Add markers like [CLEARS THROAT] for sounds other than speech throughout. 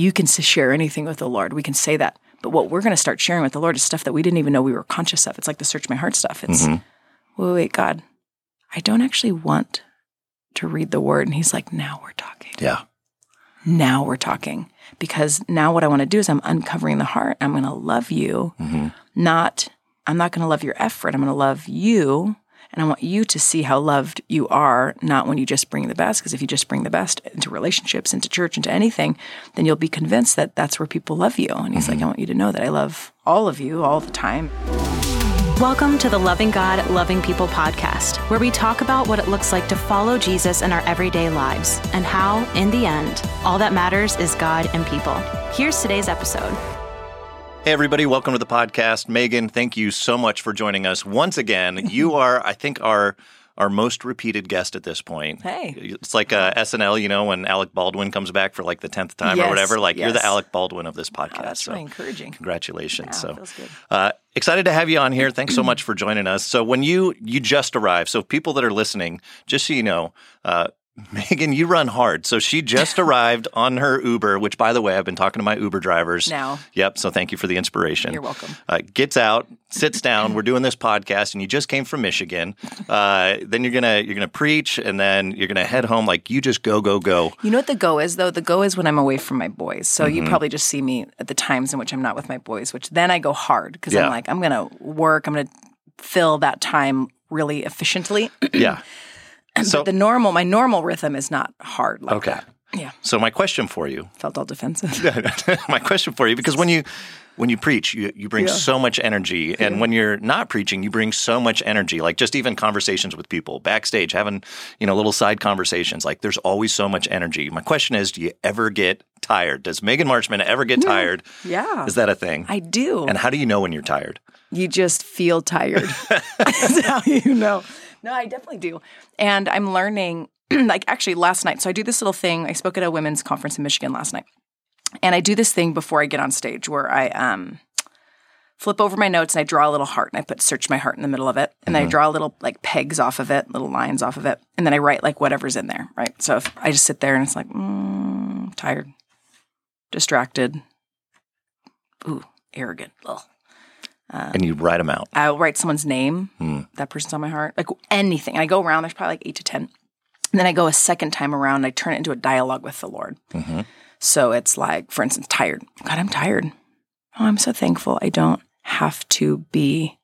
you can share anything with the Lord. We can say that. But what we're going to start sharing with the Lord is stuff that we didn't even know we were conscious of. It's like the search my heart stuff. It's, Mm-hmm. wait, wait, God, I don't actually want to read the word. And he's like, now we're talking. Yeah. Now we're talking. Because now what I want to do is I'm uncovering the heart. I'm going to love you, Mm-hmm. not, I'm not going to love your effort. I'm going to love you. And I want you to see how loved you are, not when you just bring the best. Because if you just bring the best into relationships, into church, into anything, then you'll be convinced that that's where people love you. And he's like, mm-hmm. I want you to know that I love all of you all the time. Welcome to the Loving God, Loving People podcast, where we talk about what it looks like to follow Jesus in our everyday lives and how, in the end, all that matters is God and people. Here's today's episode. Hey, everybody, welcome to the podcast. Megan, thank you so much for joining us once again. [LAUGHS] You are, I think, our our most repeated guest at this point. Hey. It's like uh, SNL, you know, when Alec Baldwin comes back for like the 10th time or whatever. Like, you're the. Alec Baldwin of this podcast. Oh, that's so really encouraging. congratulations. Yeah, so, feels good. Uh, excited to have you on here. Thanks so much for joining us. So, when you you just arrived, so people that are listening, just so you know, uh, [LAUGHS] Megan, you run hard. So she just [LAUGHS] arrived on her Uber, which, by the way, I've been talking to my Uber drivers. Now. Yep. So thank you for the inspiration. You're welcome. Uh, gets out, sits down. We're doing this podcast, and you just came from Michigan. [LAUGHS] Uh, then you're gonna you're gonna preach, and then you're gonna head home. Like you just go go go. You know what the go is though? The go is when I'm away from my boys. So Mm-hmm. you probably just see me at the times in which I'm not with my boys, which then I go hard because Yeah. I'm like, I'm going to work. I'm going to fill that time really efficiently. Yeah. [CLEARS THROAT] So but the normal, my normal rhythm is not hard like okay. that. Yeah. So my question for you, [LAUGHS] Felt all defensive. [LAUGHS] my question for you, because when you when you preach, you, you bring Yeah. so much energy, and when you're not preaching, you bring so much energy. Like just even conversations with people backstage, having you know little side conversations. Like there's always so much energy. My question is, do you ever get tired? Does Megan Marshman ever get mm. tired? yeah. Is that a thing? I do. and how do you know when you're tired? you just feel tired. [LAUGHS] That's how you know. No, I definitely do. And I'm learning, [CLEARS THROAT] like actually last night. So I do this little thing. I spoke at a women's conference in Michigan last night. And I do this thing before I get on stage where I um, flip over my notes and I draw a little heart and I put search my heart in the middle of it. And then I draw little like pegs off of it, little lines off of it. And then I write like whatever's in there, right? So if I just sit there and it's like, mm, tired, distracted, ooh, arrogant. Ugh. And you write them out. I'll write someone's name. That person's on my heart. Like anything. And I go around, there's probably like eight to 10. And then I go a second time around and I turn it into a dialogue with the Lord. So it's like, for instance, tired. God, I'm tired. Oh, I'm so thankful I don't have to be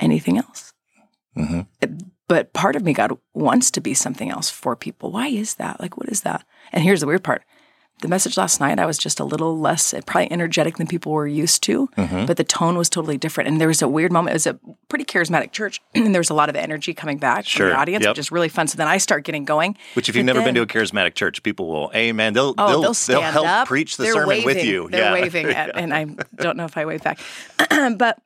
anything else. Mhm. It- but part of me, God, wants to be something else for people. Why is that? Like, what is that? And here's the weird part. The message last night, I was just a little less, probably energetic than people were used to, Mm-hmm. but the tone was totally different. And there was a weird moment. It was a pretty charismatic church, [CLEARS THROAT] and there was a lot of energy coming back Sure. from the audience, Yep. which is really fun. So then I start getting going. Which, if you've But never been to a charismatic church, people will, amen. They'll Oh, they'll, they'll stand help up. preach the They're sermon waving. with you. They're yeah. [LAUGHS] waving, at, and I don't know if I wave back. [CLEARS THROAT] but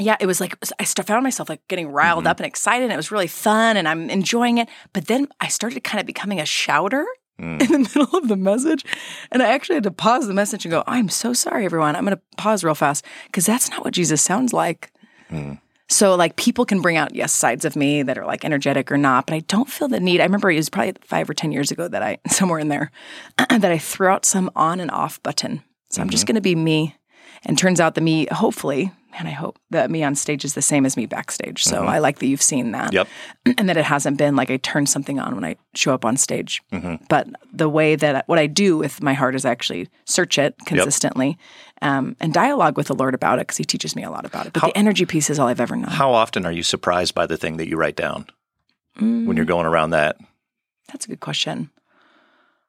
yeah, it was like I found myself like getting riled Mm-hmm. up and excited. And it was really fun, and I'm enjoying it. But then I started kind of becoming a shouter. Mm. [LAUGHS] In the middle of the message. And I actually had to pause the message and go, I'm so sorry, everyone. I'm going to pause real fast because that's not what Jesus sounds like. Mm. So, like, people can bring out, yes, sides of me that are like energetic or not, but I don't feel the need. I remember it was probably five or 10 years ago that I, [LAUGHS] somewhere in there, [CLEARS THROAT] that I threw out some on and off button. So, I'm just Mm-hmm. going to be me. And turns out the me, hopefully, and I hope that me on stage is the same as me backstage. So, I like that you've seen that. Yep. [CLEARS THROAT] And that it hasn't been like I turn something on when I show up on stage. Mm-hmm. But the way that what I do with my heart is actually search it consistently um, and dialogue with the Lord about it because He teaches me a lot about it. But the energy piece is all I've ever known. How often are you surprised by the thing that you write down Mm. when you're going around that? That's a good question.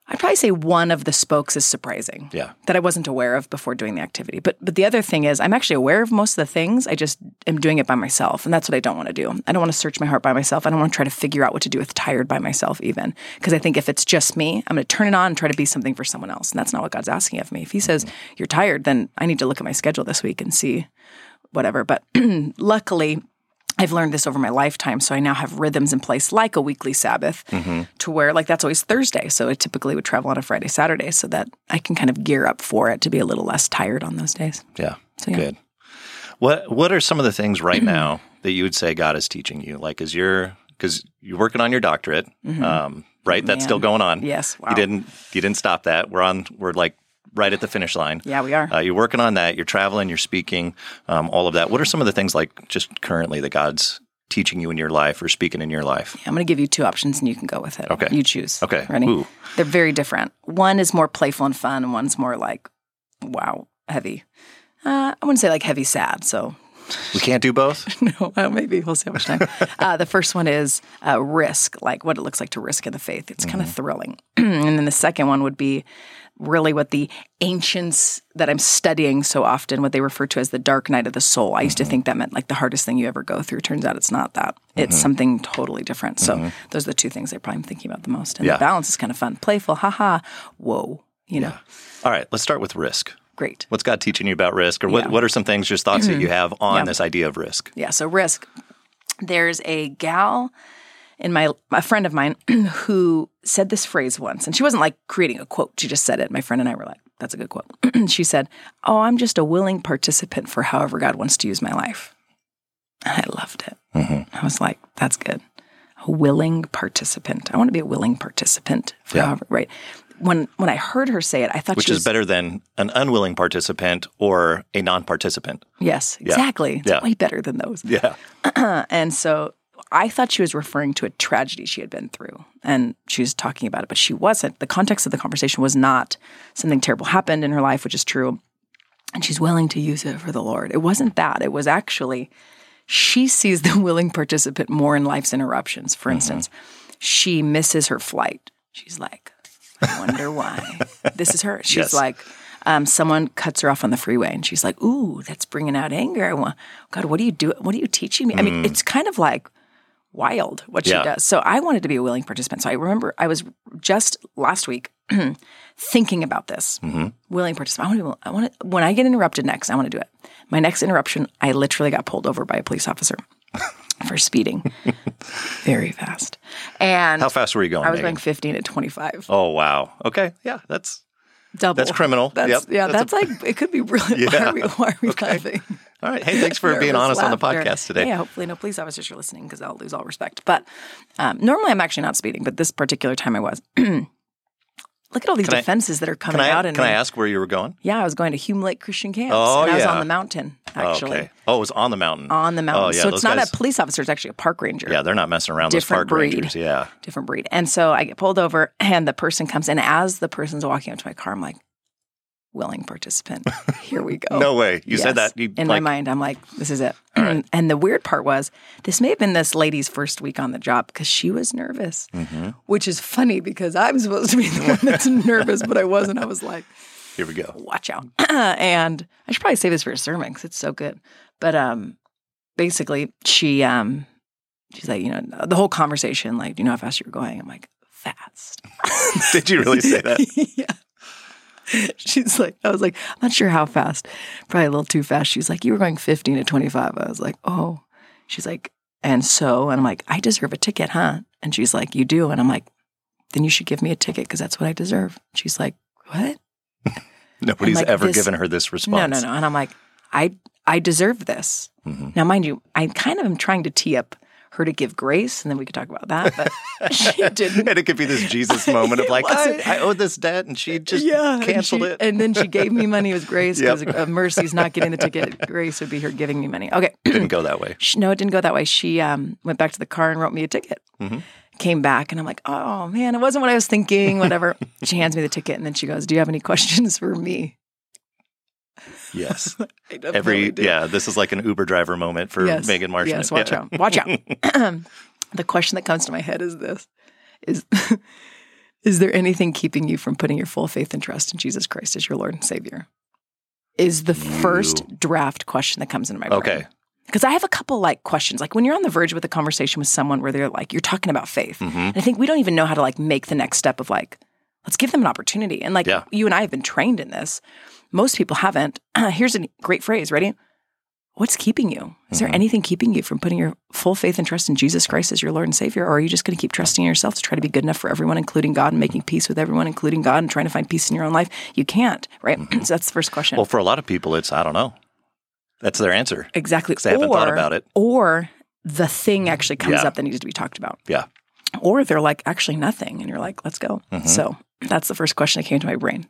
I'd probably say one of the spokes is surprising. Yeah. That I wasn't aware of before doing the activity. But but the other thing is I'm actually aware of most of the things. I just am doing it by myself. And that's what I don't want to do. I don't want to search my heart by myself. I don't want to try to figure out what to do with tired by myself even. Because I think if it's just me, I'm going to turn it on and try to be something for someone else. And that's not what God's asking of me. If he says mm-hmm. you're tired, then I need to look at my schedule this week and see whatever. But [CLEARS THROAT] luckily, I've learned this over my lifetime. So I now have rhythms in place like a weekly Sabbath to where, like, that's always Thursday. So I typically would travel on a Friday, Saturday so that I can kind of gear up for it to be a little less tired on those days. Yeah. So, yeah. Good. What What are some of the things right [CLEARS THROAT] now that you would say God is teaching you? Like, is your because you're working on your doctorate, um, right? That's Man. still going on. Yes. Wow. You didn't you didn't stop that. We're on. We're like right at the finish line. Yeah, we are. Uh, you're working on that. You're traveling. You're speaking. Um, all of that. What are some of the things like just currently that God's teaching you in your life or speaking in your life? I'm going to give you two options and you can go with it. Okay. You choose. Okay. Ready? Ooh. They're very different. One is more playful and fun, and one's more like, wow, heavy. Uh, I wouldn't say like heavy sad. So, We can't do both. [LAUGHS] no, well, maybe we'll see how much time. [LAUGHS] uh, the first one is uh, risk, like what it looks like to risk in the faith. It's kind of thrilling. [CLEARS THROAT] and then the second one would be really what the ancients that I'm studying so often, what they refer to as the dark night of the soul. I used to think that meant like the hardest thing you ever go through. Turns out it's not that. It's something totally different. So those are the two things I probably am thinking about the most. And Yeah. the balance is kind of fun, playful, haha, whoa, you know, All right. Let's start with risk. great. What's God teaching you about risk, or what, Yeah. Mm-hmm. what are some things, just thoughts that you [CLEARS THROAT] have on this idea of risk? Yeah, so risk. There's a gal in my a friend of mine [CLEARS THROAT] who said this phrase once, and she wasn't like creating a quote. She just said it. My friend and I were like, "That's a good quote." [CLEARS THROAT] she said, "Oh, I'm just a willing participant for however God wants to use my life." And I loved it. Mm-hmm. I was like, "That's good." A willing participant. I want to be a willing participant for Yeah. however right. When when I heard her say it, I thought Which is was better than an unwilling participant or a non-participant. Yes, exactly. It's Yeah. way better than those. Yeah. [CLEARS THROAT] And so I thought she was referring to a tragedy she had been through and she was talking about it, but she wasn't. The context of the conversation was not something terrible happened in her life, which is true. And she's willing to use it for the Lord. It wasn't that. It was actually she sees the willing participant more in life's interruptions. For instance, she misses her flight. She's like, I wonder why. [LAUGHS] this is her. She's Yes. like, um, someone cuts her off on the freeway, and she's like, "Ooh, that's bringing out anger." I want, God, what are you doing? What are you teaching me? I mean, it's kind of like wild what Yeah. she does. So I wanted to be a willing participant. So I remember I was just last week [CLEARS THROAT] thinking about this. Mm-hmm. Willing participant. I want to. I want to. When I get interrupted next, I want to do it. My next interruption, I literally got pulled over by a police officer [LAUGHS] for speeding, [LAUGHS] very fast, and How fast were you going? I was Megan? going 15 at 25. Oh wow. Okay. Yeah. That's Double. That's criminal. That's, Yep. Yeah, That's that's, like it could be really. Why are we, [LAUGHS] why are we laughing? All right. Hey, thanks for being honest on the podcast today. Yeah, hopefully no police officers are listening because I'll lose all respect. But um, normally I'm actually not speeding, but this particular time I was. [CLEARS THROAT] Look at all these Can I- defenses that are coming I out in can I ask where you were going? Yeah, I was going to Hume Lake Christian Camps. Oh, and I was yeah. on the mountain, actually. Oh, okay. Oh, it was on the mountain. On the mountain. Oh, yeah. so it's not guys- a police officer, it's actually a park ranger. Yeah, they're not messing around. Those Different park breed. rangers. Yeah. different breed. And so I get pulled over, and the person comes in. As the person's walking up to my car, I'm like, willing participant. [LAUGHS] Here we go. No way. You said that. You, in like, my mind. I'm like, this is it. [CLEARS THROAT] and the weird part was, this may have been this lady's first week on the job because she was nervous, Mm-hmm. which is funny because I'm supposed to be the one that's [LAUGHS] nervous, but I wasn't. I was like, Here we go. watch out. [CLEARS THROAT] and I should probably save this for a sermon because it's so good. But um, basically, she um, she's like, you know, the whole conversation, like, do you know how fast you were going? I'm like, fast. [LAUGHS] Did you really say that? yeah. [LAUGHS] She's like, I was like, I'm not sure how fast. Probably a little too fast. She's like, you were going 15 to 25. I was like, oh. She's like, and so, and I'm like, I deserve a ticket, huh? And she's like, you do. And I'm like, then you should give me a ticket because that's what I deserve. She's like, what? [LAUGHS] Nobody's like, ever given her this response. No, no, no. And I'm like, I, I deserve this. Mm-hmm. Now, mind you, I kind of am trying to tee up her to give grace, and then we could talk about that. But she [LAUGHS] didn't. and it could be this Jesus moment of [LAUGHS] like, I. I owed this debt, and she just and canceled she- it. And then she gave me money as grace [LAUGHS] Yep. because uh, mercy's not getting the ticket. Grace would be her giving me money. Okay. Didn't go that way. She- no, it didn't go that way. She um, went back to the car and wrote me a ticket. Mm-hmm. Came back and I'm like, oh man, it wasn't what I was thinking. Whatever. she hands me the ticket and then she goes, "Do you have any questions for me?" Yes. [LAUGHS] Every do. yeah, this is like an Uber driver moment for yes. Megan Marshman. Yes, watch Yeah. out. Watch out. [LAUGHS] [CLEARS THROAT] the question that comes to my head is this is [LAUGHS] is there anything keeping you from putting your full faith and trust in Jesus Christ as your Lord and Savior? Is the first draft question that comes into my brain. Okay. Because I have a couple like questions. Like when you're on the verge with a conversation with someone where they're like, you're talking about faith. Mm-hmm. And I think we don't even know how to like make the next step of like, let's give them an opportunity. And like Yeah. you and I have been trained in this. Most people haven't. [CLEARS THROAT] Here's a great phrase. Ready? What's keeping you? Is Mm-hmm. there anything keeping you from putting your full faith and trust in Jesus Christ as your Lord and Savior? Or are you just going to keep trusting in yourself to try to be good enough for everyone, including God, and making peace with everyone, including God, and trying to find peace in your own life? You can't, right? [CLEARS THROAT] so that's the first question. Mm-hmm. Well, for a lot of people, it's I don't know. That's their answer. Exactly. 'Cause they haven't thought about it. Or the thing actually comes Yeah. up that needs to be talked about. Yeah. Or they're like, actually nothing. And you're like, let's go. Mm-hmm. So that's the first question that came to my brain.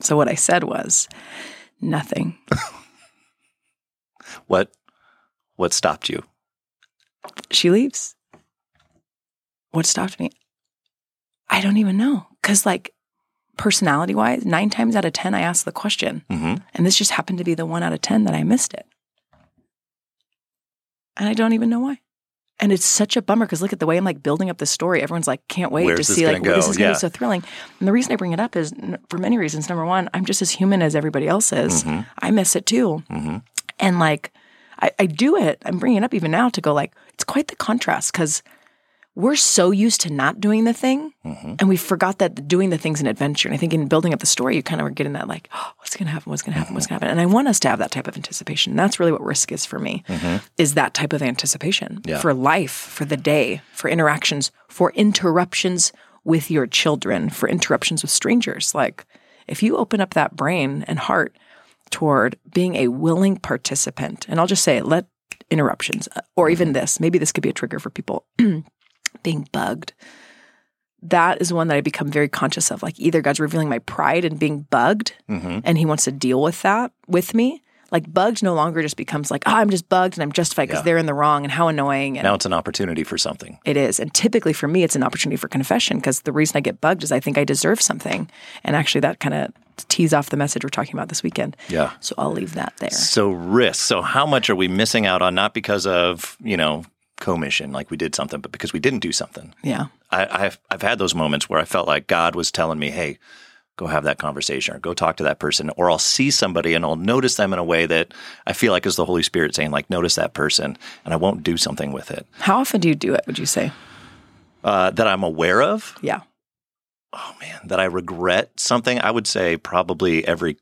So what I said was, nothing. [LAUGHS] What what stopped you? She leaves. What stopped me? I don't even know. Cause like personality wise, nine times out of 10, I ask the question. hmm And this just happened to be the one out of 10 that I missed it. And I don't even know why. And it's such a bummer because look at the way I'm like building up the story. Everyone's like, can't wait Where's to see like this is going to Yeah. be so thrilling. And the reason I bring it up is n- for many reasons. Number one, I'm just as human as everybody else is. Mhm. I miss it too. hmm And like, I, I do it. I'm bringing it up even now to go like, it's quite the contrast because we're so used to not doing the thing, hmm and we forgot that doing the thing's an adventure. And I think in building up the story, you kind of are getting that like, oh, [GASPS] what's going to happen? What's going to happen? What's going to happen? And I want us to have that type of anticipation. And that's really what risk is for me, is that type of anticipation Yeah. for life, for the day, for interactions, for interruptions with your children, for interruptions with strangers. Like if you open up that brain and heart toward being a willing participant, and I'll just say let interruptions, uh, or even this, maybe this could be a trigger for people [CLEARS THROAT] being bugged. That is one that I become very conscious of. Like either God's revealing my pride and being bugged, hmm and He wants to deal with that with me. Like bugged no longer just becomes like, oh, I'm just bugged and I'm justified because Yeah. they're in the wrong and how annoying. And Now it's an opportunity for something. it is. And typically for me, it's an opportunity for confession because the reason I get bugged is I think I deserve something. And actually, that kind of tees off the message we're talking about this weekend. Yeah. So I'll leave that there. So risk. So how much are we missing out on? Not because of you know commission, like we did something, but because we didn't do something. Yeah. I, I've I've had those moments where I felt like God was telling me, "Hey, go have that conversation, or go talk to that person," or I'll see somebody and I'll notice them in a way that I feel like is the Holy Spirit saying, "Like, notice that person," and I won't do something with it How often do you do it, would you say? uh, that I'm aware of. Yeah. Oh man, that I regret something. I would say probably every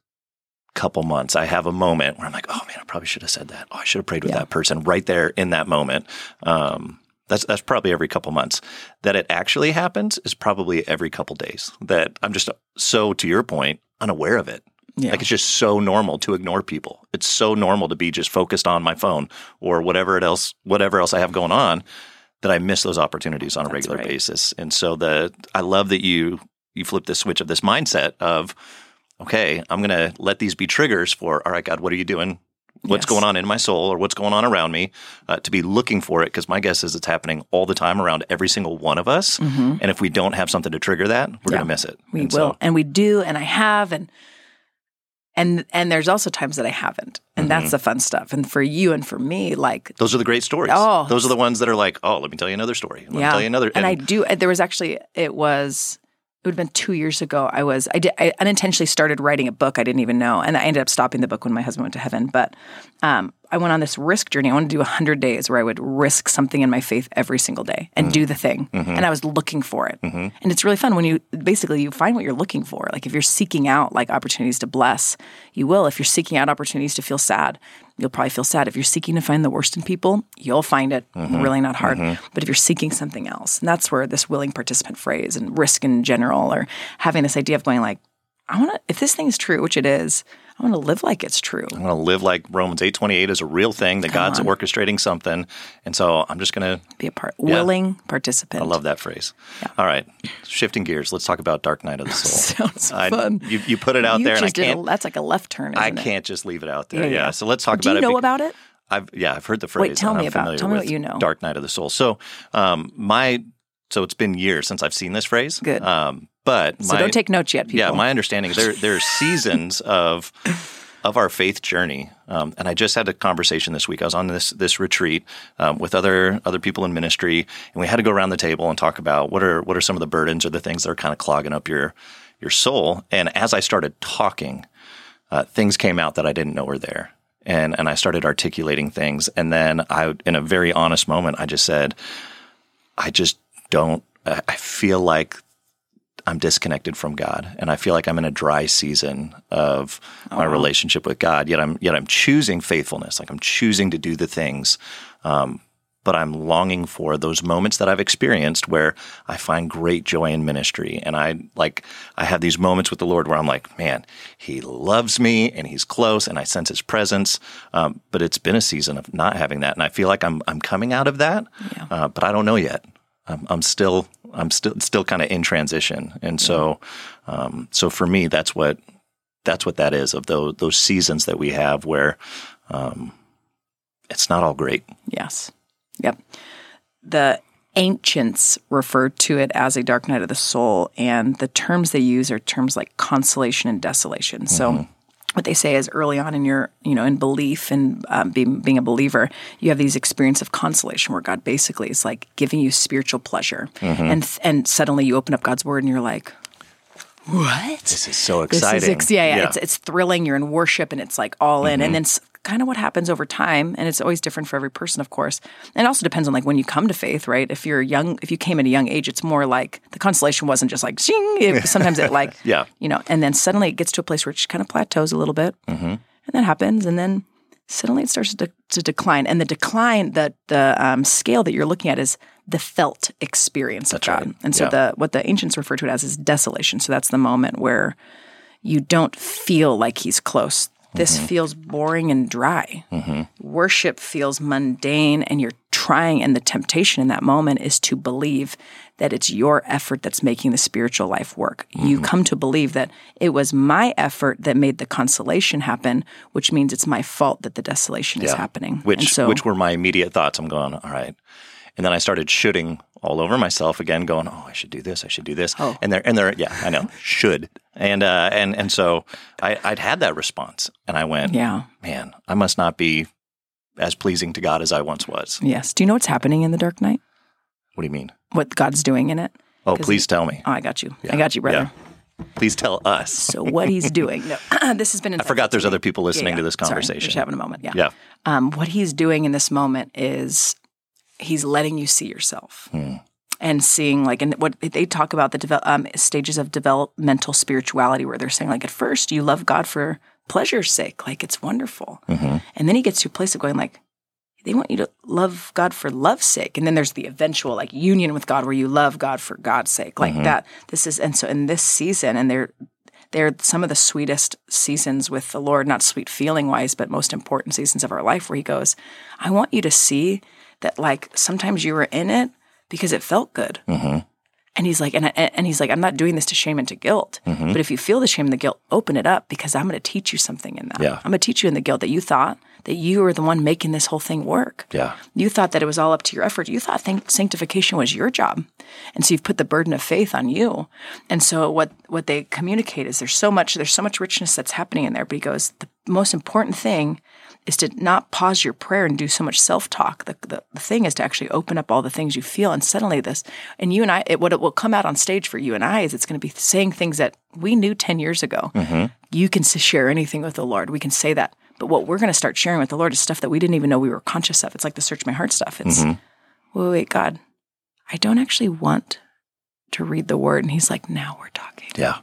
couple months I have a moment where I'm like, "Oh man, I probably should have said that. Oh, I should have prayed with Yeah. that person right there in that moment." Um, that's that's probably every couple months. That it actually happens is probably every couple days. That I'm just so to your point unaware of it. Yeah. Like it's just so normal to ignore people. It's so normal to be just focused on my phone or whatever it else whatever else I have going on that I miss those opportunities on a That's regular right. basis. And so the I love that you you flip the switch of this mindset of okay, I'm going to let these be triggers for all right, God, what are you doing? What's Yes. going on in my soul or what's going on around me? Uh, to be looking for it because my guess is it's happening all the time around every single one of us. Mhm. And if we don't have something to trigger that, we're Yeah. going to miss it. We And will, so- and we do, and I have, and and and there's also times that I haven't, and that's Mm-hmm. the fun stuff. And for you and for me, like those are the great stories. Oh. those are the ones that are like, oh, let me tell you another story. Let me yeah, tell you another. And, I do. There was actually it was it would have been two years ago. I was I did I unintentionally started writing a book. I didn't even know, and I ended up stopping the book when my husband went to heaven. But um, I went on this risk journey. I wanted to do hundred days where I would risk something in my faith every single day and do mm-hmm. the thing. Mm-hmm. And I was looking for it. Mm-hmm. And it's really fun when you basically you find what you're looking for. Like if you're seeking out like opportunities to bless, you will. If you're seeking out opportunities to feel sad, you'll probably feel sad. If you're seeking to find the worst in people, you'll find it. Really not hard. But if you're seeking something else, and that's where this willing participant phrase and risk in general, or having this idea of going like, I want to. If this thing is true, which it is, I want to live like it's true. I'm going to live like Romans 8:28 is a real thing that God's on. orchestrating something, and so I'm just going to. Be a part, willing participant. I love that phrase. All right, shifting gears. Let's talk about Dark Night of the Soul. [LAUGHS] Sounds I- fun. You, you put it out you there, and I can't. A, that's like a left turn. Isn't I it? can't just leave it out there. Yeah, Yeah. yeah. So let's talk Do about you it. know about it? I've yeah, I've heard the phrase. tell me about- tell me what you know. Dark Night of the Soul. So, um, my so it's been years since I've seen this phrase. Good. Um, but So my, don't take notes yet, people. yeah, my understanding is there there are seasons of of our faith journey, um, and I just had a conversation this week. I was on this this retreat um, with other other people in ministry, and we had to go around the table and talk about what are what are some of the burdens or the things that are kind of clogging up your your soul. And as I started talking, uh, things came out that I didn't know were there. And, and I started articulating things. And then I, in a very honest moment, I just said, I just don't, I feel like I'm disconnected from God. And I feel like I'm in a dry season of my relationship with God. Yet I'm, yet I'm choosing faithfulness. Like I'm choosing to do the things. Um, but I'm longing for those moments that I've experienced where I find great joy in ministry. And I like, I have these moments with the Lord where I'm like, man, he loves me and he's close and I sense his presence. Um, but it's been a season of not having that. And I feel like I'm, I'm coming out of that, Yeah. uh, but I don't know yet. I'm, I'm still, I'm still, still kind of in transition. And so, um, so for me, that's what, that's what that is of those those seasons that we have where um, it's not all great. Yes. Yep. The ancients referred to it as a dark night of the soul, and the terms they use are terms like consolation and desolation. So, what they say is early on in your, you know, in belief and um, being, being a believer, you have these experience of consolation where God basically is like giving you spiritual pleasure, and and suddenly you open up God's word and you're like, what? This is so This exciting. is ex- yeah, yeah, It's it's thrilling. You're in worship, and it's like all in. And then kind of what happens over time, and it's always different for every person, of course. And it also depends on like when you come to faith, right? If you're young, if you came at a young age, it's more like the consolation wasn't just like zing. It, sometimes it like [LAUGHS] Yeah. you know, and then suddenly it gets to a place where it just kind of plateaus a little bit, and that happens, and then suddenly it starts to, to decline. And the decline, the the um, scale that you're looking at is the felt experience of God. right. And so Yeah. the what the ancients refer to it as is desolation. So that's the moment where you don't feel like he's close. This mm-hmm. feels boring and dry. Mm-hmm. Worship feels mundane, and you're trying, and the temptation in that moment is to believe that it's your effort that's making the spiritual life work. You mm-hmm. come to believe that it was my effort that made the consolation happen, which means it's my fault that the desolation is happening. Which so, which were my immediate thoughts. I'm going, all right. And then I started shooting all over myself again, going, "Oh, I should do this. I should do this." Oh. And there, and there, yeah, I know, [LAUGHS] should. And uh, and and so I, I'd had that response, and I went, yeah, "Man, I must not be as pleasing to God as I once was." yes. Do you know what's happening in the dark night? What do you mean? What God's doing in it? Oh, please tell me. Oh, I got you. I got you, brother. Please tell us. So what he's [LAUGHS] doing? No, [CLEARS THROAT] this has been. I forgot there's other people listening to this Sorry, conversation. just having a moment. Yeah. Yeah. Um, what he's doing in this moment is he's letting you see yourself Hmm. and seeing like and what they talk about the um, stages of developmental spirituality where they're saying like at first you love God for pleasure's sake, like it's wonderful, Mm-hmm. and then he gets to a place of going like. They want you to love God for love's sake. And then there's the eventual like union with God where you love God for God's sake. Like Mm-hmm. that. This is and so in this season, and they're they're some of the sweetest seasons with the Lord, not sweet feeling wise, but most important seasons of our life where He goes, I want you to see that, like, sometimes you were in it because it felt good. Mm-hmm. And he's like, and, and he's like, I'm not doing this to shame and to guilt. Mm-hmm. But if you feel the shame and the guilt, open it up because I'm going to teach you something in that. Yeah. I'm going to teach you in the guilt that you thought that you were the one making this whole thing work. Yeah. You thought that it was all up to your effort. You thought sanctification was your job. And so you've put the burden of faith on you. And so what what they communicate is there's so much there's so much richness that's happening in there. But he goes, the most important thing is to not pause your prayer and do so much self-talk. The, the, the thing is to actually open up all the things you feel and suddenly this and you and I it, what it will come out on stage for you and I is it's going to be saying things that we knew 10 years ago. Mm-hmm. You can share anything with the Lord. We can say that. But what we're going to start sharing with the Lord is stuff that we didn't even know we were conscious of. It's like the search my heart stuff. It's, mm-hmm. wait, wait, God, I don't actually want to read the word. And he's like, now we're talking. Yeah.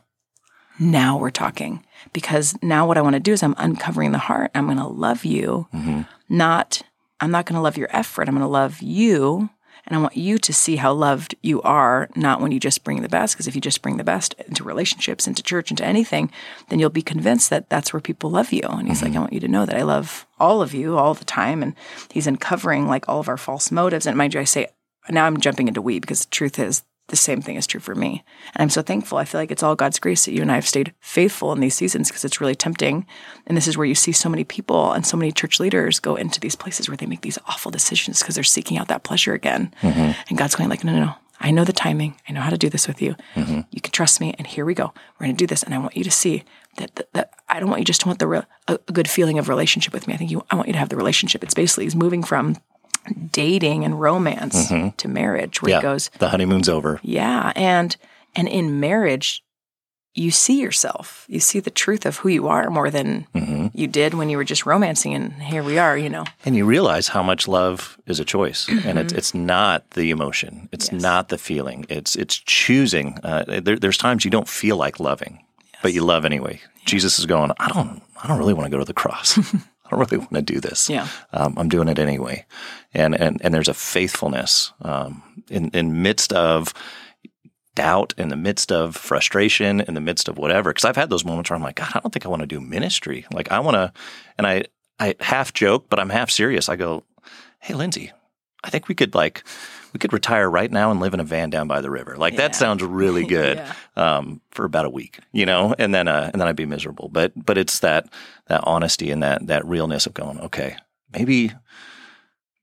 Now we're talking. Because now what I want to do is I'm uncovering the heart. I'm going to love you, mm-hmm. not, I'm not going to love your effort. I'm going to love you. And I want you to see how loved you are, not when you just bring the best. Because if you just bring the best into relationships, into church, into anything, then you'll be convinced that that's where people love you. And he's like, mm-hmm. I want you to know that I love all of you all the time. And he's uncovering like all of our false motives. And mind you, I say, now I'm jumping into we because the truth is the same thing is true for me. And I'm so thankful. I feel like it's all God's grace that you and I have stayed faithful in these seasons because it's really tempting. And this is where you see so many people and so many church leaders go into these places where they make these awful decisions because they're seeking out that pleasure again. Mm-hmm. And God's going like, no, no, no. I know the timing. I know how to do this with you. Mm-hmm. You can trust me. And here we go. We're going to do this. And I want you to see that, that, that I don't want you just to want the a, a good feeling of relationship with me. I think you, I want you to have the relationship. It's basically he's moving from dating and romance mm-hmm. to marriage where Yeah. he goes, The honeymoon's over. yeah, and and in marriage, you see yourself. You see the truth of who you are more than mm-hmm. you did when you were just romancing. And here we are, you know. And you realize how much love is a choice, and it's mm-hmm. it's not the emotion, it's Yes. not the feeling, it's it's choosing. Uh, there, there's times you don't feel like loving, but you love anyway. Jesus is going. I don't. I don't really want to go to the cross. [LAUGHS] I don't really want to do this. Yeah. Um, I'm doing it anyway, and and and there's a faithfulness um, in in midst of doubt, in the midst of frustration, in the midst of whatever. Because I've had those moments where I'm like, God, I don't think I want to do ministry. Like I want to, and I I half joke, but I'm half serious. I go, Hey, Lindsay, I think we could like we could retire right now and live in a van down by the river. Like that sounds really [LAUGHS] good Yeah. um, for about a week, you know, and then uh, and then I'd be miserable. But but it's that that honesty and that that realness of going, okay, maybe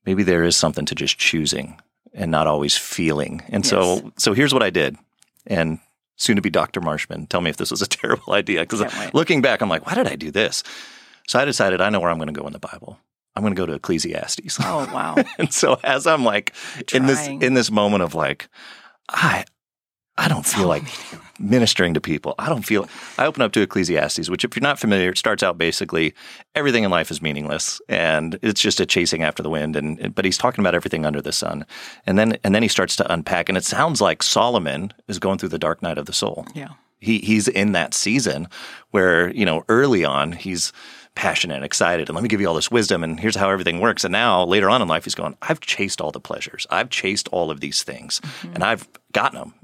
maybe there is something to just choosing and not always feeling. And Yes. so so here's what I did, and soon to be Dr. Marshman. Tell me if this was a [LAUGHS] terrible idea because looking back, I'm like, why did I do this? So I decided I know where I'm going to go in the Bible. I'm going to go to Ecclesiastes. Oh wow. [LAUGHS] And so as I'm like in this in this moment of like, I I don't feel like ministering to people. I don't feel I open up to Ecclesiastes, which if you're not familiar, it starts out basically everything in life is meaningless and it's just a chasing after the wind and but he's talking about everything under the sun. And then and then he starts to unpack and it sounds like Solomon is going through the dark night of the soul Yeah. he he's in that season where you know early on he's passionate and excited and let me give you all this wisdom and here's how everything works. And now later on in life he's going i've chased all the pleasures. I've chased all of these things and i've gotten them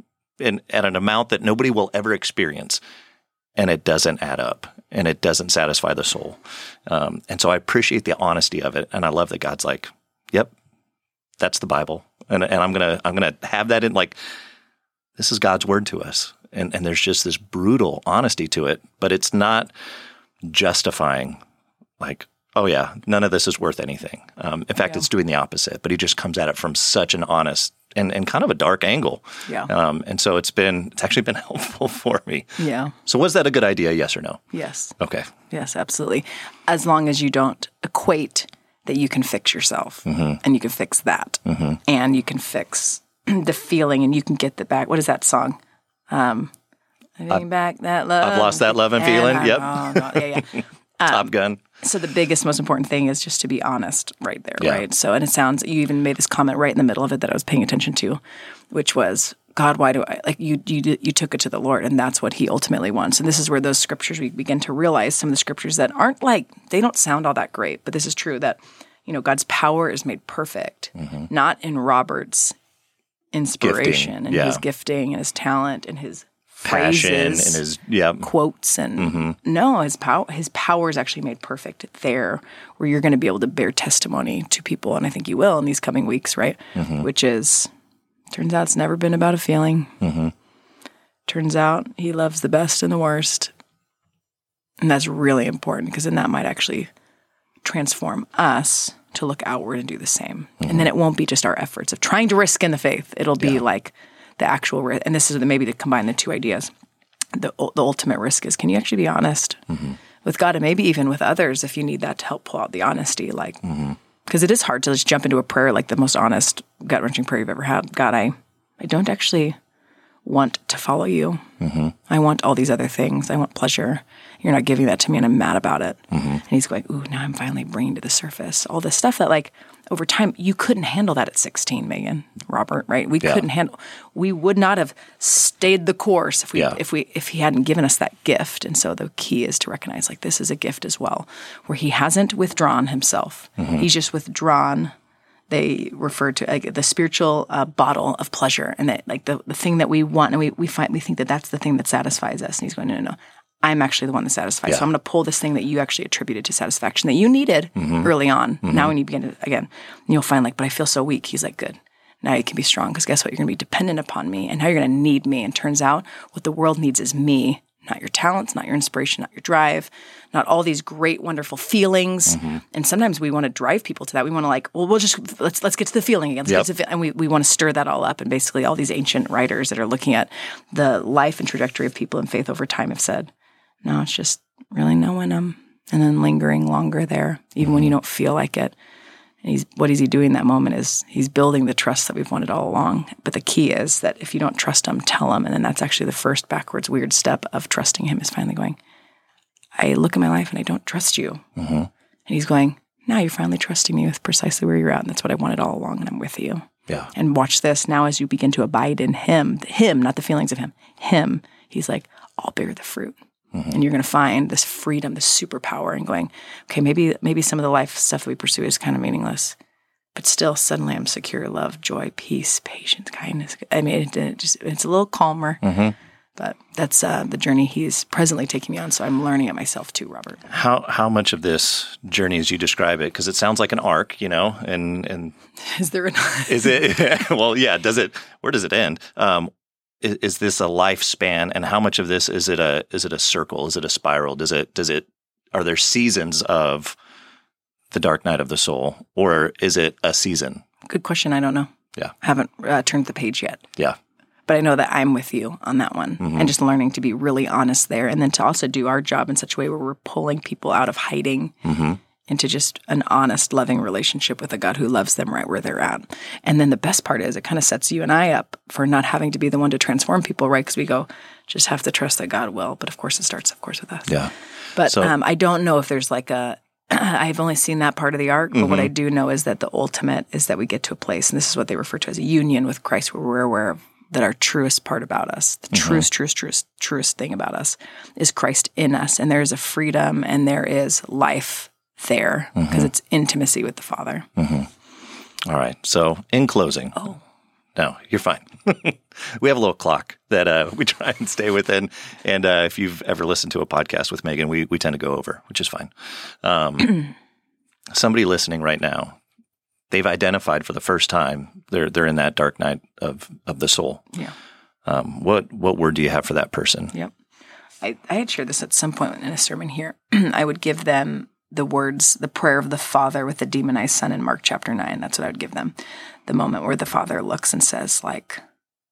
in, at an amount that nobody will ever experience and it doesn't add up and it doesn't satisfy the soul. Um, and so i appreciate the honesty of it and i love that god's like yep that's the bible and, and i'm gonna i'm gonna have that in like this is God's word to us. And, and there's just this brutal honesty to it, but it's not justifying, like, oh, yeah, none of this is worth anything. Um, in fact, Yeah. it's doing the opposite, but he just comes at it from such an honest and, and kind of a dark angle. Yeah. Um, and so it's been, it's actually been [LAUGHS] helpful for me. Yeah. So was that a good idea? Yes or no? Yes. Okay. Yes, absolutely. As long as you don't equate that you can fix yourself Mm-hmm. and you can fix that and you can fix [CLEARS THROAT] the feeling and you can get the back. What is that song? Um, Getting back that love. I've lost that love and feeling. I- Yep. oh, yeah, yeah. [LAUGHS] Top Gun. Um, so the biggest, most important thing is just to be honest right there, Yeah. right? So, and it sounds, you even made this comment right in the middle of it that I was paying attention to, which was, God, why do I, like you, you, you took it to the Lord and that's what he ultimately wants. And this is where those scriptures, we begin to realize some of the scriptures that aren't like, they don't sound all that great, but this is true that, you know, God's power is made perfect, mm-hmm. not in Robert's inspiration and yeah. his gifting and his talent and his Passion phrases and his, yeah. quotes and Mm-hmm. no his power his power is actually made perfect there where you're going to be able to bear testimony to people and i think you will in these coming weeks right Mm-hmm. which is turns out it's never been about a feeling Mm-hmm. turns out he loves the best and the worst and that's really important because then that might actually transform us to look outward and do the same and then it won't be just our efforts of trying to risk in the faith it'll be like the actual risk and this is the, maybe to combine the two ideas. The, the ultimate risk is can you actually be honest mm-hmm. with God and maybe even with others if you need that to help pull out the honesty like mm-hmm. because it is hard to just jump into a prayer like the most honest gut wrenching prayer you've ever had. God I I don't actually want to follow you. I want all these other things. I want pleasure. You're not giving that to me and I'm mad about it. And he's going ooh now I'm finally bringing to the surface. All this stuff that like over time you couldn't handle that at 16 Megan Robert right? We Yeah. couldn't handle we would not have stayed the course if we Yeah. if we if he hadn't given us that gift. And so the key is to recognize like this is a gift as well where he hasn't withdrawn himself. Mm-hmm. He's just withdrawn they refer to like, the spiritual uh, bottle of pleasure and that like the, the thing that we want and we, we find we think that that's the thing that satisfies us. And he's going no no no. I'm actually the one that satisfies. Yeah. so i'm going to pull this thing that you actually attributed to satisfaction that you needed early on. Now when you begin to again you'll find like but i feel so weak. He's like good. Now you can be strong because guess what? You're going to be dependent upon me and now you're going to need me. And turns out what the world needs is me not your talents not your inspiration not your drive not all these great wonderful feelings. Mm-hmm. And sometimes we want to drive people to that. We want to like well we'll just let's let's get to the feeling again. Yep. the and we, we want to stir that all up and basically all these ancient writers that are looking at the life and trajectory of people in faith over time have said no it's just really knowing them um, and then lingering longer there even when you mm-hmm. don't feel like it and he's what is he doing in that moment is he's building the trust that we've wanted all along. But the key is that if you don't trust him, tell him. And then that's actually the first backwards weird step of trusting him is finally going, I look at my life and I don't trust you. Mm-hmm. And he's going, now you're finally trusting me with precisely where you're at. And that's what I wanted all along. And I'm with you. Yeah. And watch this. Now, as you begin to abide in him, him, not the feelings of him, him, he's like, I'll bear the fruit. And you're going to find this freedom, this superpower, and going, okay, maybe maybe some of the life stuff that we pursue is kind of meaningless, but still, suddenly I'm secure, love, joy, peace, patience, kindness. I mean, it, it just it's a little calmer. But that's uh, the journey he's presently taking me on. So I'm learning it myself too, Robert. How how much of this journey, as you describe it, because it sounds like an arc, you know, and and [LAUGHS] is there an is it? [LAUGHS] well, yeah. Does it? Where does it end? Um, is, is this a lifespan, and how much of this is it a is it a circle? Is it a spiral? Does it does it? Are there seasons of the dark night of the soul, or is it a season? Good question. I don't know. Yeah, I haven't uh, turned the page yet. Yeah, but I know that I'm with you on that one mm-hmm. and just learning to be really honest there. And then to also do our job in such a way where we're pulling people out of hiding mm-hmm. Into just an honest, loving relationship with a God who loves them right where they're at. And then the best part is it kind of sets you and I up for not having to be the one to transform people, right? Because we go, just have to trust that God will. But of course, it starts, of course, with us. Yeah. But so, um, I don't know if there's like a, [CLEARS THROAT] I've only seen that part of the arc, but mm-hmm. what I do know is that the ultimate is that we get to a place, and this is what they refer to as a union with Christ, where we're aware of that our truest part about us, the mm-hmm. truest, truest, truest, truest thing about us is Christ in us. And there is a freedom and there is life there because mm-hmm. it's intimacy with the Father. Mm-hmm. All right. So, in closing, oh, no, you're fine. [LAUGHS] we have a little clock that uh, [LAUGHS] we try and stay within. And uh, if you've ever listened to a podcast with Megan, we, we tend to go over, which is fine. Um, [CLEARS THROAT] somebody listening right now they've identified for the first time they're they're in that dark night of of the soul. Yeah. Um, what what word do you have for that person? Yep. I, I had shared this at some point in a sermon here. [CLEARS THROAT] I would give them the words, the prayer of the Father with the demonized son in Mark chapter nine. That's what I would give them. The moment where the Father looks and says, like,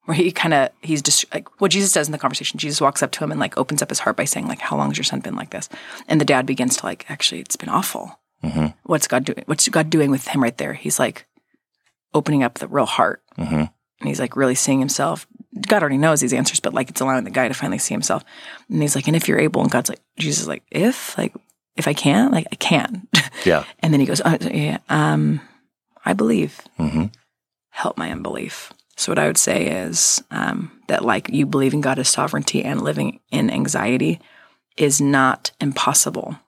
where he kind of he's just like what Jesus does in the conversation. Jesus walks up to him and like opens up his heart by saying, like, "How long has your son been like this?" And the dad begins to like, actually, it's been awful. Mm-hmm. What's God doing? What's God doing with him right there? He's like opening up the real heart. Mm-hmm. And he's like really seeing himself. God already knows these answers, but like it's allowing the guy to finally see himself. And he's like, and if you're able, and God's like, Jesus is like, if, like, if I can't, like, I can. [LAUGHS] Yeah. and then he goes, oh, yeah, um, I believe. Mm-hmm. Help my unbelief. So what I would say is um, that like you believing God is sovereignty and living in anxiety is not impossible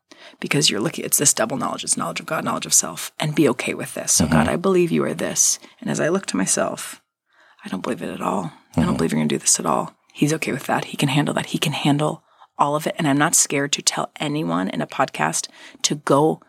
because you're looking, it's this double knowledge. It's knowledge of God, knowledge of self, and be okay with this. So, mm-hmm. God, I believe you are this. And as I look to myself, I don't believe it at all. Mm-hmm. I don't mm-hmm. believe you're going to do this at all. He's okay with that. He can handle that. He can handle all of it. And I'm not scared to tell anyone in a podcast to go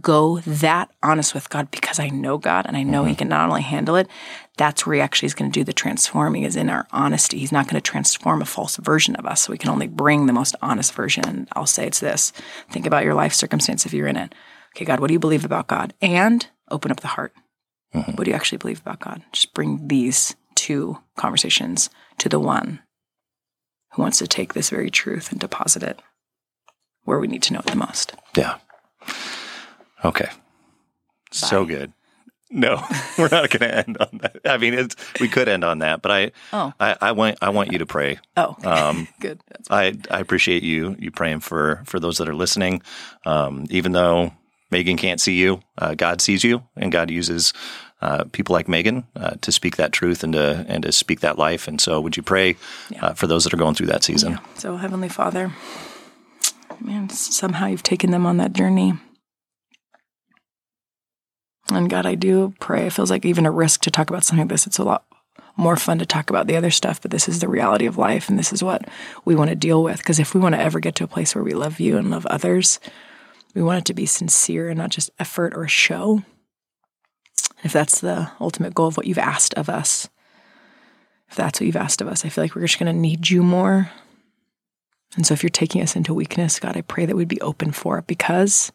go that honest with God because I know God and I know mm-hmm. He can not only handle it, that's where He actually is going to do the transforming, is in our honesty. He's not going to transform a false version of us. So we can only bring the most honest version. And I'll say it's this think about your life circumstance if you're in it. Okay, God, what do you believe about God? And open up the heart. Mm-hmm. What do you actually believe about God? Just bring these two conversations to the one who wants to take this very truth and deposit it where we need to know it the most. Yeah. Okay. Bye. So good. No, [LAUGHS] we're not going to end on that. I mean, it's, we could end on that, but I, oh. I, I want, I want you to pray. Oh, um, [LAUGHS] good. I, I appreciate you, you praying for, for those that are listening. Um, even though Megan can't see you, uh, God sees you, and God uses uh, people like Megan uh, to speak that truth and to and to speak that life. And so, would you pray yeah. Uh, for those that are going through that season? Yeah. So, Heavenly Father, man, somehow you've taken them on that journey. And God, I do pray. It feels like even a risk to talk about something like this. It's a lot more fun to talk about the other stuff, but this is the reality of life, and this is what we want to deal with. Because if we want to ever get to a place where we love you and love others, we want it to be sincere and not just effort or show. If that's the ultimate goal of what you've asked of us, if that's what you've asked of us, I feel like we're just going to need you more. And so if you're taking us into weakness, God, I pray that we'd be open for it because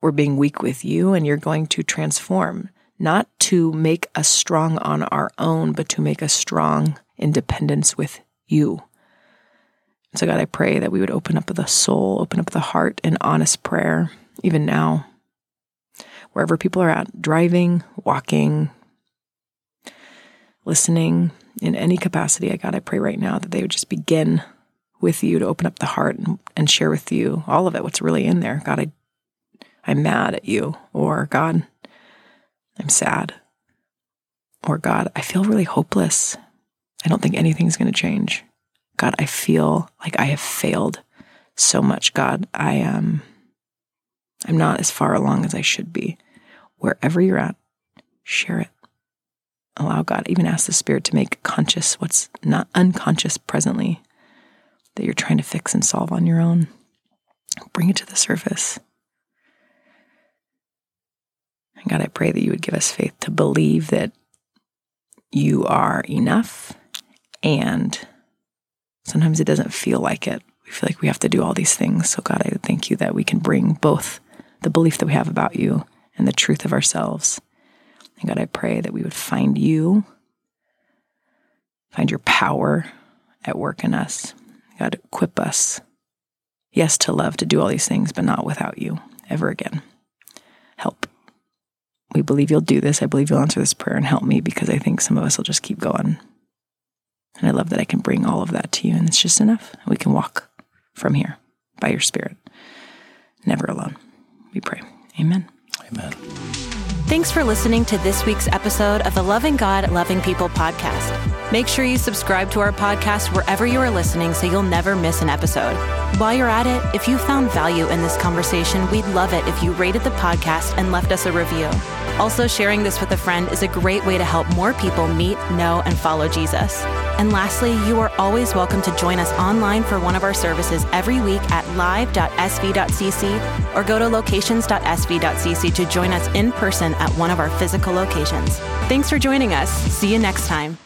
we're being weak with you and you're going to transform, not to make us strong on our own, but to make us strong in dependence with you. And so, God, I pray that we would open up the soul, open up the heart in honest prayer, even now, wherever people are at, driving, walking, listening in any capacity. I God, I pray right now that they would just begin with you to open up the heart and, and share with you all of it, what's really in there. God, I I'm mad at you, or God, I'm sad, or God, I feel really hopeless. I don't think anything's going to change. God, I feel like I have failed so much. God, I am. Um, I'm not as far along as I should be. Wherever you're at, share it. allow God, even ask the Spirit to make conscious what's not unconscious presently that you're trying to fix and solve on your own. Bring it to the surface. And God, I pray that you would give us faith to believe that you are enough. And sometimes it doesn't feel like it. We feel like we have to do all these things. So, God, I thank you that we can bring both the belief that we have about you and the truth of ourselves. And God, I pray that we would find you, find your power at work in us. God, equip us, yes, to love, to do all these things, but not without you ever again. Help. We believe you'll do this. I believe you'll answer this prayer and help me because I think some of us will just keep going. And I love that I can bring all of that to you, and it's just enough. We can walk from here by your Spirit, never alone. We pray. Amen. Amen. Thanks for listening to this week's episode of the Loving God, Loving People podcast. Make sure you subscribe to our podcast wherever you are listening so you'll never miss an episode. While you're at it, if you found value in this conversation, we'd love it if you rated the podcast and left us a review. Also, sharing this with a friend is a great way to help more people meet, know, and follow Jesus. And lastly, you are always welcome to join us online for one of our services every week at live.sv.cc or go to locations.sv.cc to join us in person at one of our physical locations. Thanks for joining us. See you next time.